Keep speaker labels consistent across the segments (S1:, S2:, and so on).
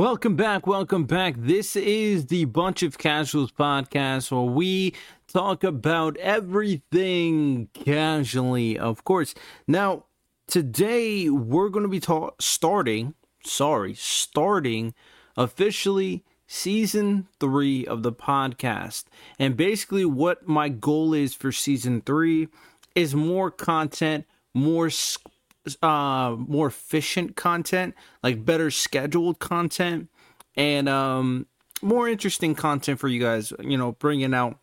S1: Welcome back, welcome back. This is the Bunch of Casuals podcast where we talk about everything casually, of course. Now, today we're going to be ta- starting, sorry, starting officially season three of the podcast. And basically, what my goal is for season three is more content, more uh more efficient content, like better scheduled content and um more interesting content for you guys, you know, bringing out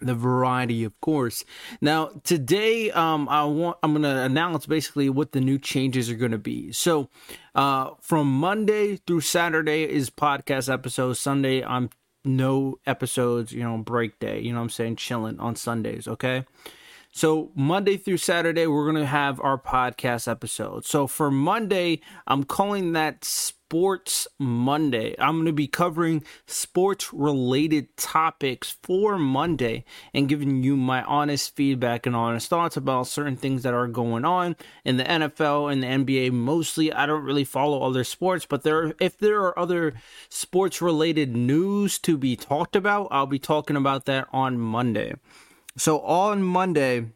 S1: the variety of course. Now today um i want i'm gonna announce basically what the new changes are gonna be. So uh from monday through saturday is podcast episodes. Sunday i'm no episodes you know break day. You know i'm saying? Chilling on sundays okay so Monday through Saturday, we're gonna have our podcast episode. So for Monday, I'm calling that Sports Monday. I'm gonna be covering sports related topics for Monday and giving you my honest feedback and honest thoughts about certain things that are going on in the NFL and the NBA. Mostly, I don't really follow other sports, but there, if there are other sports related news to be talked about, I'll be talking about that on Monday. So on Monday,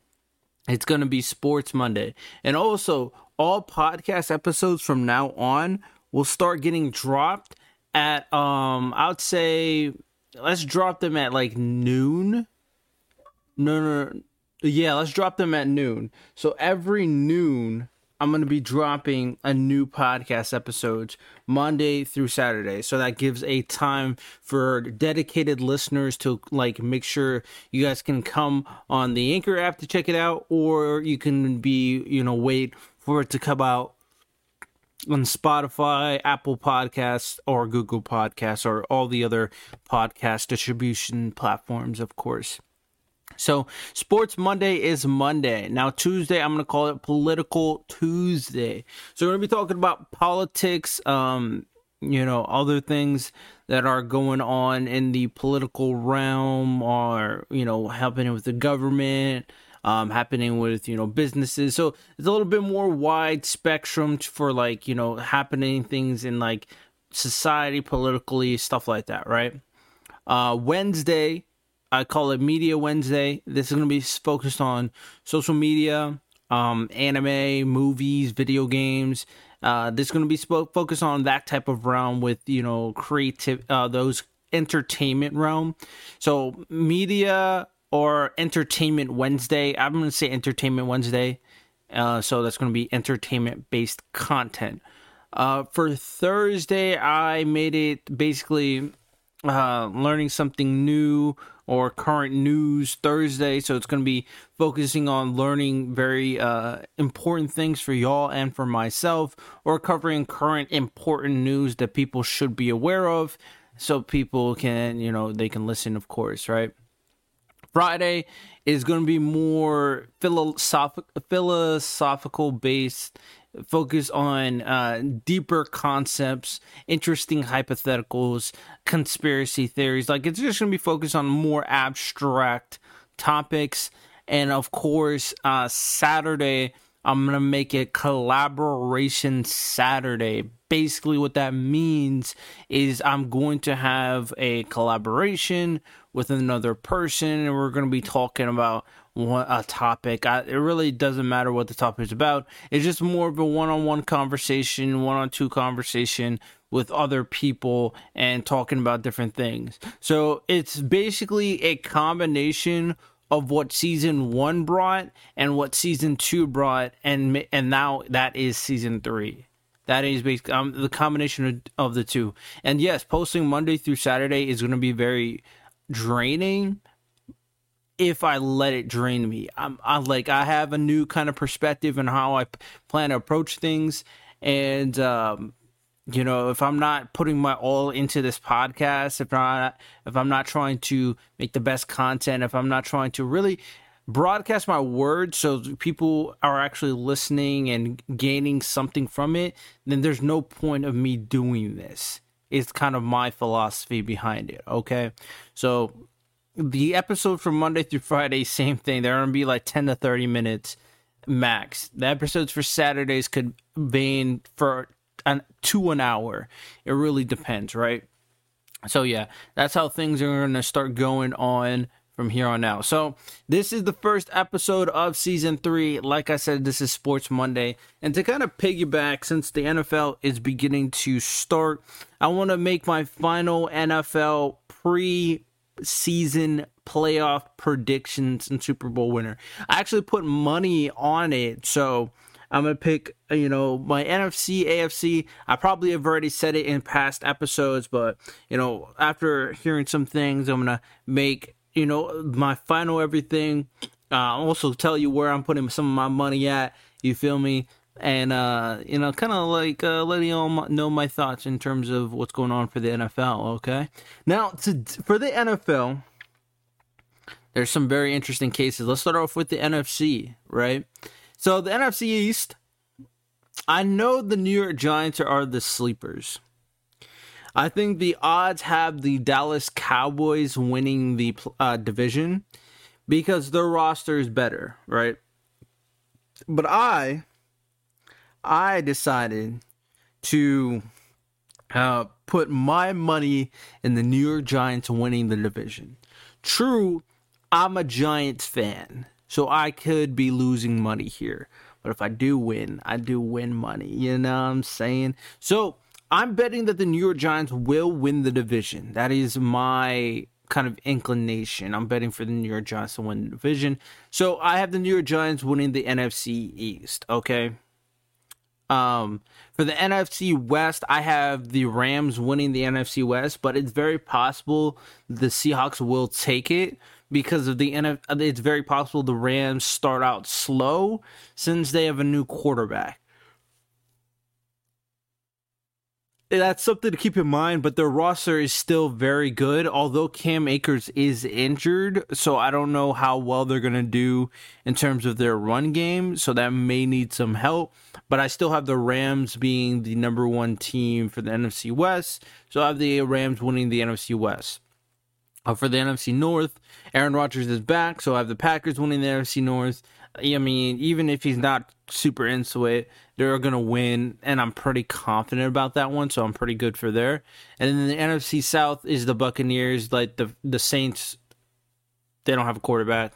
S1: it's going to be Sports Monday. And also, all podcast episodes from now on will start getting dropped at um I would say let's drop them at like noon. No, no, no. Yeah, let's drop them at noon. So every noon I'm going to be dropping a new podcast episodes Monday through Saturday. So that gives a time for dedicated listeners to like make sure you guys can come on the Anchor app to check it out or you can be, you know, wait for it to come out on Spotify, Apple Podcasts, or Google Podcasts, or all the other podcast distribution platforms, of course. So, Sports Monday is Monday. Now, Tuesday, I'm going to call it Political Tuesday. So, we're going to be talking about politics, um, you know, other things that are going on in the political realm or, you know, happening with the government, um, happening with, you know, businesses. So, it's a little bit more wide spectrum for, like, you know, happening things in, like, society, politically, stuff like that, right? Uh, Wednesday, I call it Media Wednesday. This is going to be focused on social media, um, anime, movies, video games. Uh, this is going to be sp- focused on that type of realm with you know creative, uh, those entertainment realm. So media or entertainment Wednesday. I'm going to say entertainment Wednesday. Uh, so that's going to be entertainment based content. Uh, for Thursday, I made it basically uh, learning something new or current news Thursday. So it's going to be focusing on learning very uh, important things for y'all and for myself, or covering current important news that people should be aware of so people can, you know, they can listen, of course, right? Friday is going to be more philosoph- philosophical based focus on uh, deeper concepts, interesting hypotheticals, conspiracy theories. Like it's just going to be focused on more abstract topics. And of course, uh, Saturday, I'm going to make it collaboration Saturday. Basically, what that means is I'm going to have a collaboration with another person, and we're going to be talking about one, a topic. I, it really doesn't matter what the topic is about. It's just more of a one-on-one conversation, one-on-two conversation with other people and talking about different things. So it's basically a combination of what season one brought and what season two brought, and and now that is season three. That is basically um, the combination of, of the two. And yes, posting Monday through Saturday is going to be very draining if I let it drain me. I'm, I like I have a new kind of perspective on how I plan to approach things, and um, you know, if I'm not putting my all into this podcast, if not, if I'm not trying to make the best content, if I'm not trying to really broadcast my words so people are actually listening and gaining something from it, then there's no point of me doing this. It's kind of my philosophy behind it. Okay. So the episode from Monday through Friday, same thing. They're gonna be like ten to thirty minutes max. The episodes for Saturdays could vein for an, to an hour. It really depends, right? So yeah, that's how things are to start going on from here on out. So this is the first episode of season three. Like I said, this is Sports Monday, and to kind of piggyback, since the NFL is beginning to start, I want to make my final NFL pre season playoff predictions and Super Bowl winner. I actually put money on it, so I'm gonna pick, you know, my NFC, AFC. I probably have already said it in past episodes, but you know, after hearing some things, I'm gonna make, you know, my final everything. Uh, also tell you where I'm putting some of my money at. You feel me? And uh, you know, kind of like uh, letting you all know my thoughts in terms of what's going on for the NFL. Okay, now to for the NFL, there's some very interesting cases. Let's start off with the NFC, right? So the NFC East, I know the New York Giants are the sleepers. I think the odds have the Dallas Cowboys winning the uh, division because their roster is better, right? But I, I decided to uh, put my money in the New York Giants winning the division. True, I'm a Giants fan. So I could be losing money here. But if I do win, I do win money. You know what I'm saying? So I'm betting that the New York Giants will win the division. That is my kind of inclination. I'm betting for the New York Giants to win the division. So I have the New York Giants winning the NFC East, okay? Um for the NFC West, I have the Rams winning the NFC West, but it's very possible the Seahawks will take it because of the NFL. It's very possible the Rams start out slow since they have a new quarterback. That's something to keep in mind, but their roster is still very good. Although Cam Akers is injured, so I don't know how well they're going to do in terms of their run game. So that may need some help. But I still have the Rams being the number one team for the NFC West. So I have the Rams winning the NFC West. Uh, for the NFC North, Aaron Rodgers is back, so I have the Packers winning the NFC North. I mean, even if he's not super into it, they're going to win, and I'm pretty confident about that one, so I'm pretty good for there. And then the NFC South is the Buccaneers, like the the Saints. They don't have a quarterback.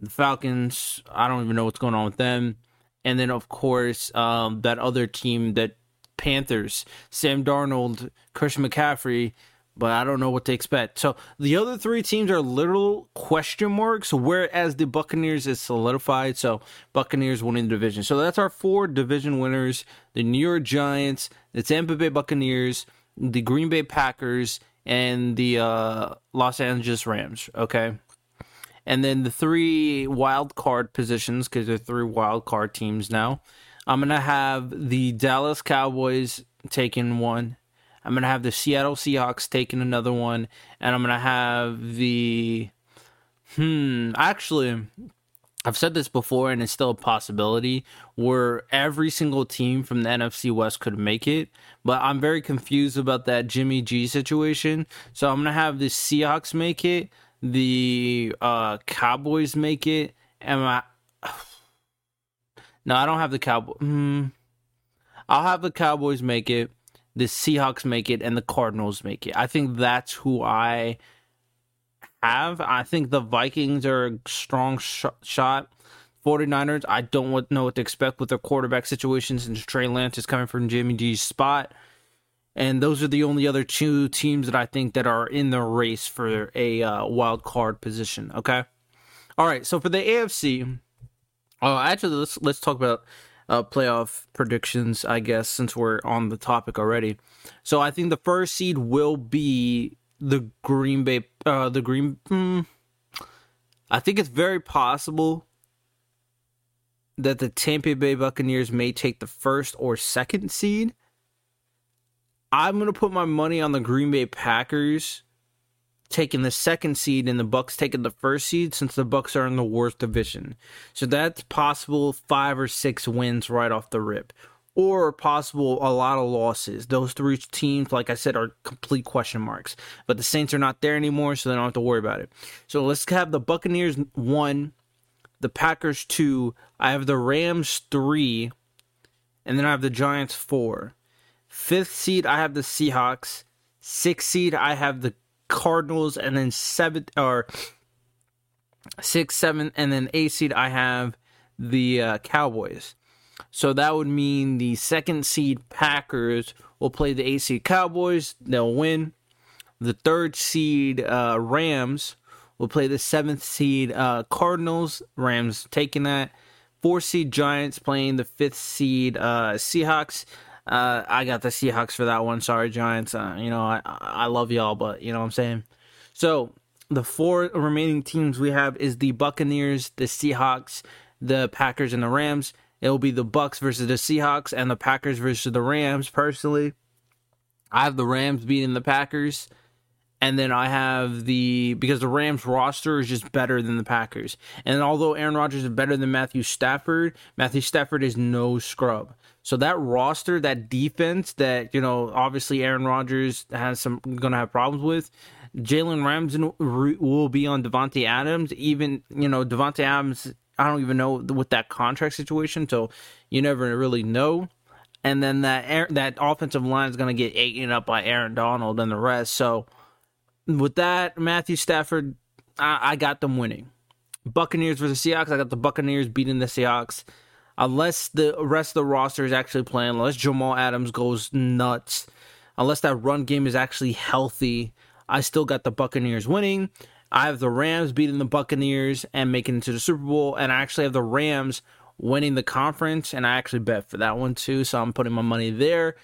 S1: The Falcons, I don't even know what's going on with them. And then, of course, um, that other team, that Panthers, Sam Darnold, Christian McCaffrey but I don't know what to expect. So the other three teams are literal question marks, whereas the Buccaneers is solidified. So Buccaneers winning the division. So that's our four division winners: the New York Giants, the Tampa Bay Buccaneers, the Green Bay Packers, and the uh, Los Angeles Rams. Okay. And then the three wild card positions, because there are three wild card teams now. I'm gonna have the Dallas Cowboys taking one, I'm going to have the Seattle Seahawks taking another one. And I'm going to have the. Hmm. Actually, I've said this before, and it's still a possibility where every single team from the NFC West could make it. But I'm very confused about that Jimmy G situation. So I'm going to have the Seahawks make it, the uh, Cowboys make it, and my. No, I don't have the Cowboys. Hmm. I'll have the Cowboys make it the Seahawks make it and the Cardinals make it. I think that's who I have. I think the Vikings are a strong sh- shot. 49ers, I don't know what to expect with their quarterback situation since Trey Lance is coming from Jimmy G's spot. And those are the only other two teams that I think that are in the race for a uh, wild card position. Okay. All right. So for the AFC, oh, actually, let's let's talk about uh, playoff predictions, I guess, since we're on the topic already. So I think the first seed will be the Green Bay, uh, the Green. Mm, I think it's very possible that the Tampa Bay Buccaneers may take the first or second seed. I'm going to put my money on the Green Bay Packers taking the second seed and the Bucks taking the first seed since the Bucks are in the worst division. So that's possible 5 or 6 wins right off the rip or possible a lot of losses. Those three teams like I said are complete question marks. But the Saints are not there anymore so they don't have to worry about it. So let's have the Buccaneers 1, the Packers 2, I have the Rams 3, and then I have the Giants 4. Fifth seed, I have the Seahawks. Sixth seed, I have the Cardinals, and then seventh or six, seven, and then eight seed, I have the uh, Cowboys. So that would mean the second seed Packers will play the eight seed Cowboys. They'll win. The third seed uh, Rams will play the seventh seed uh, Cardinals. Rams taking that. Four seed Giants playing the fifth seed uh, Seahawks. Uh, I got the Seahawks for that one. Sorry, Giants. Uh, you know, I I love y'all, but you know what I'm saying. So the four remaining teams we have is the Buccaneers, the Seahawks, the Packers, and the Rams. It will be the Bucks versus the Seahawks and the Packers versus the Rams. Personally, I have the Rams beating the Packers. And then I have the because the Rams roster is just better than the Packers. And although Aaron Rodgers is better than Matthew Stafford, Matthew Stafford is no scrub. So that roster, that defense that, you know, obviously Aaron Rodgers has some gonna have problems with. Jalen Ramsey will be on Davante Adams. Even, you know, Davante Adams, I don't even know with that contract situation, so you never really know. And then that that offensive line is going to get eaten up by Aaron Donald and the rest. So with that, Matthew Stafford, I, I got them winning. Buccaneers versus Seahawks, I got the Buccaneers beating the Seahawks. Unless the rest of the roster is actually playing, unless Jamal Adams goes nuts, unless that run game is actually healthy, I still got the Buccaneers winning. I have the Rams beating the Buccaneers and making it to the Super Bowl, and I actually have the Rams winning the conference, and I actually bet for that one too, so I'm putting my money there.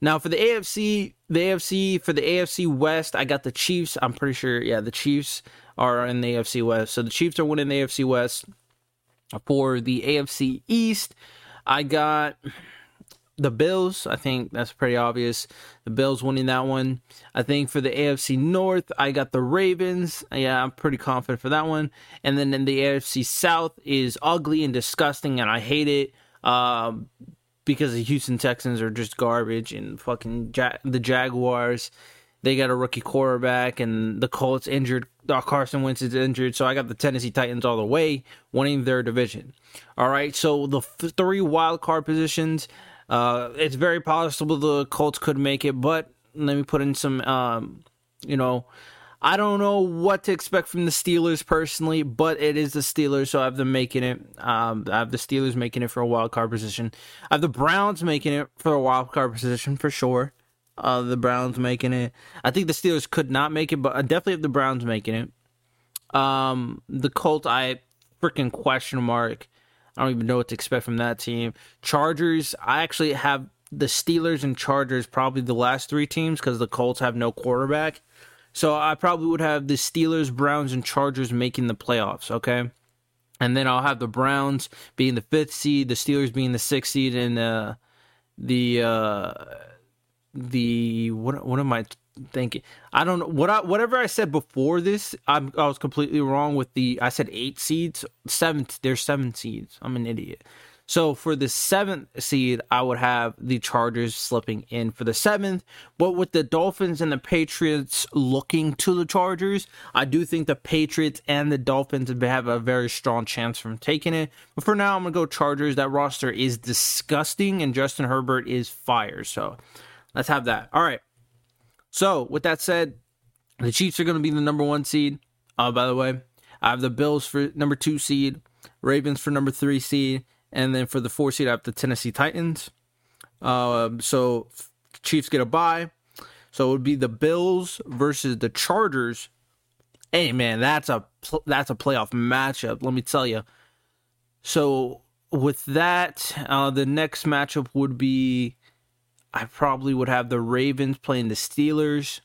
S1: Now for the AFC, the AFC for the AFC West, I got the Chiefs. I'm pretty sure, yeah, the Chiefs are in the AFC West. So the Chiefs are winning the AFC West. For the AFC East, I got the Bills. I think that's pretty obvious. The Bills winning that one. I think for the AFC North, I got the Ravens. Yeah, I'm pretty confident for that one. And then in the AFC South is ugly and disgusting, and I hate it. Um, because the Houston Texans are just garbage and fucking ja- the Jaguars. They got a rookie quarterback and the Colts injured. Uh, Carson Wentz is injured, so I got the Tennessee Titans all the way, winning their division. All right, so the f- three wild card positions. Uh, it's very possible the Colts could make it, but let me put in some, um, you know, I don't know what to expect from the Steelers personally, but it is the Steelers, so I have them making it. Um, I have the Steelers making it for a wild card position. I have the Browns making it for a wild card position for sure. Uh, the Browns making it. I think the Steelers could not make it, but I definitely have the Browns making it. Um, the Colts, I freaking question mark. I don't even know what to expect from that team. Chargers, I actually have the Steelers and Chargers probably the last three teams because the Colts have no quarterback. So I probably would have the Steelers, Browns, and Chargers making the playoffs, okay? And then I'll have the Browns being the fifth seed, the Steelers being the sixth seed, and uh, the uh, the what what am I thinking? I don't know what I, whatever I said before this. I'm, I was completely wrong with the. I said eight seeds, seventh. There's seven seeds. I'm an idiot. So for the seventh seed, I would have the Chargers slipping in for the seventh. But with the Dolphins and the Patriots looking to the Chargers, I do think the Patriots and the Dolphins have a very strong chance from taking it. But for now, I'm to go Chargers. That roster is disgusting, and Justin Herbert is fire. So let's have that. All right. So with that said, the Chiefs are going to be the number one seed. Uh, by the way, I have the Bills for number two seed, Ravens for number three seed, and then for the four seed, I have the Tennessee Titans. Uh, so Chiefs get a bye. So it would be the Bills versus the Chargers. Hey man, that's a that's a playoff matchup. Let me tell you. So with that, uh, the next matchup would be, I probably would have the Ravens playing the Steelers.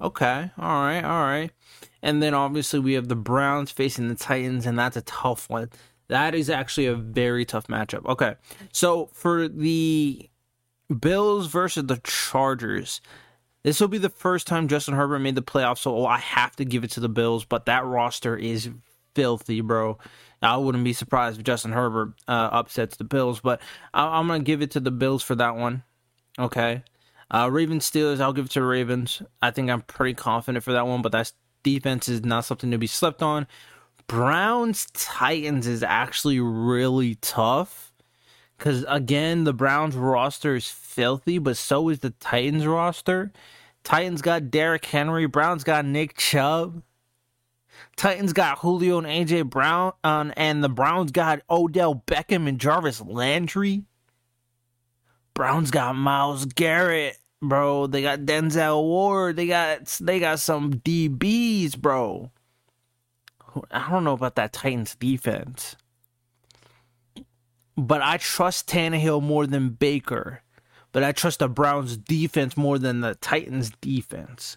S1: Okay, all right, all right. And then obviously we have the Browns facing the Titans, and that's a tough one. That is actually a very tough matchup. Okay. So for the Bills versus the Chargers, this will be the first time Justin Herbert made the playoffs, so I have to give it to the Bills, but that roster is filthy, bro. I wouldn't be surprised if Justin Herbert uh, upsets the Bills, but I- am going to give it to the Bills for that one. Okay. Uh, Ravens Steelers, I'll give it to Ravens. I think I'm pretty confident for that one, but that defense is not something to be slept on. Browns Titans is actually really tough Because again, the Browns roster is filthy, but so is the Titans roster. Titans got Derrick Henry. Browns got Nick Chubb. Titans got Julio and AJ Brown, um, and the Browns got Odell Beckham and Jarvis Landry. Browns got Myles Garrett, bro. They got Denzel Ward. They got they got some DBs, bro. I don't know about that Titans defense. But I trust Tannehill more than Baker. But I trust the Browns defense more than the Titans defense.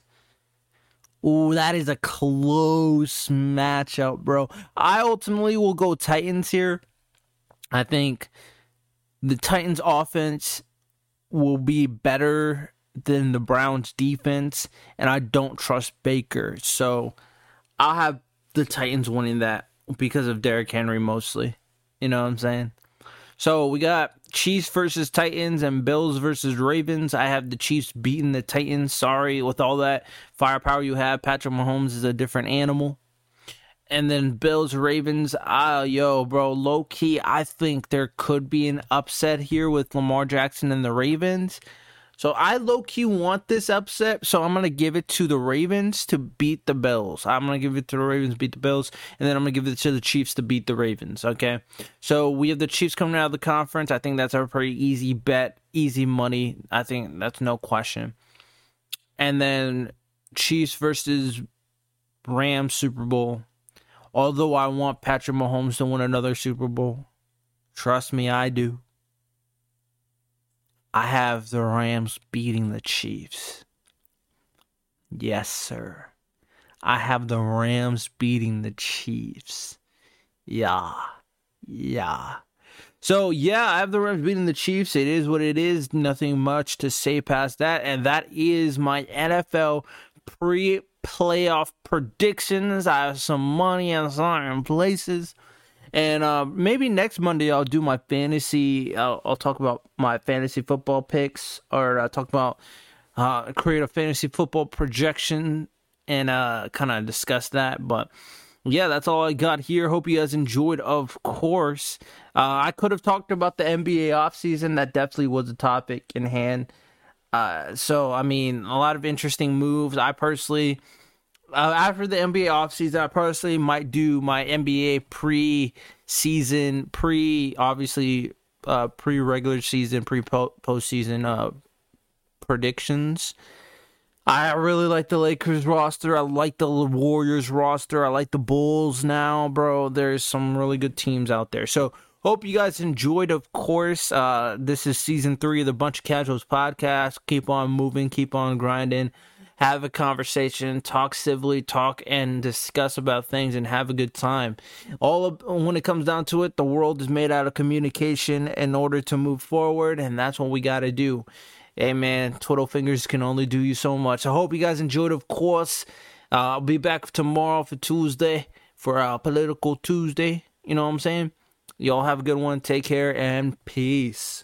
S1: Ooh, that is a close matchup, bro. I ultimately will go Titans here. I think the Titans offense will be better than the Browns defense, and I don't trust Baker. So I'll have the Titans winning that because of Derrick Henry mostly. You know what I'm saying? So we got Chiefs versus Titans and Bills versus Ravens. I have the Chiefs beating the Titans. Sorry, with all that firepower you have, Patrick Mahomes is a different animal. And then Bills Ravens. Ah, yo, bro, low key, I think there could be an upset here with Lamar Jackson and the Ravens. So I low key want this upset. So I'm gonna give it to the Ravens to beat the Bills. I'm gonna give it to the Ravens beat the Bills, and then I'm gonna give it to the Chiefs to beat the Ravens. Okay. So we have the Chiefs coming out of the conference. I think that's a pretty easy bet, easy money. I think that's no question. And then Chiefs versus Rams Super Bowl. Although I want Patrick Mahomes to win another Super Bowl, trust me, I do. I have the Rams beating the Chiefs. Yes, sir. I have the Rams beating the Chiefs. Yeah. Yeah. So, yeah, I have the Rams beating the Chiefs. It is what it is. Nothing much to say past that. And that is my NFL pre playoff predictions. I have some money in certain places. And uh, maybe next Monday I'll do my fantasy. I'll, I'll talk about my fantasy football picks, or I'll talk about uh, create a fantasy football projection and uh, kind of discuss that. But yeah, that's all I got here. Hope you guys enjoyed. Of course, uh, I could have talked about the NBA offseason. That definitely was a topic in hand. Uh, so I mean, a lot of interesting moves. I personally uh, after the NBA offseason, I personally might do my NBA pre-season, pre obviously uh, pre regular season, pre postseason uh, predictions. I really like the Lakers roster. I like the Warriors roster. I like the Bulls now, bro. There's some really good teams out there. So hope you guys enjoyed. Of course, uh, this is season three of the Bunch of Casuals podcast. Keep on moving, keep on grinding have a conversation, talk civilly, talk and discuss about things and have a good time. All of, when it comes down to it, the world is made out of communication in order to move forward, and that's what we got to do. Hey man, twiddle fingers can only do you so much. I hope you guys enjoyed, of course. Uh, I'll be back tomorrow for Tuesday for our political Tuesday. You know what I'm saying? Y'all have a good one. Take care and peace.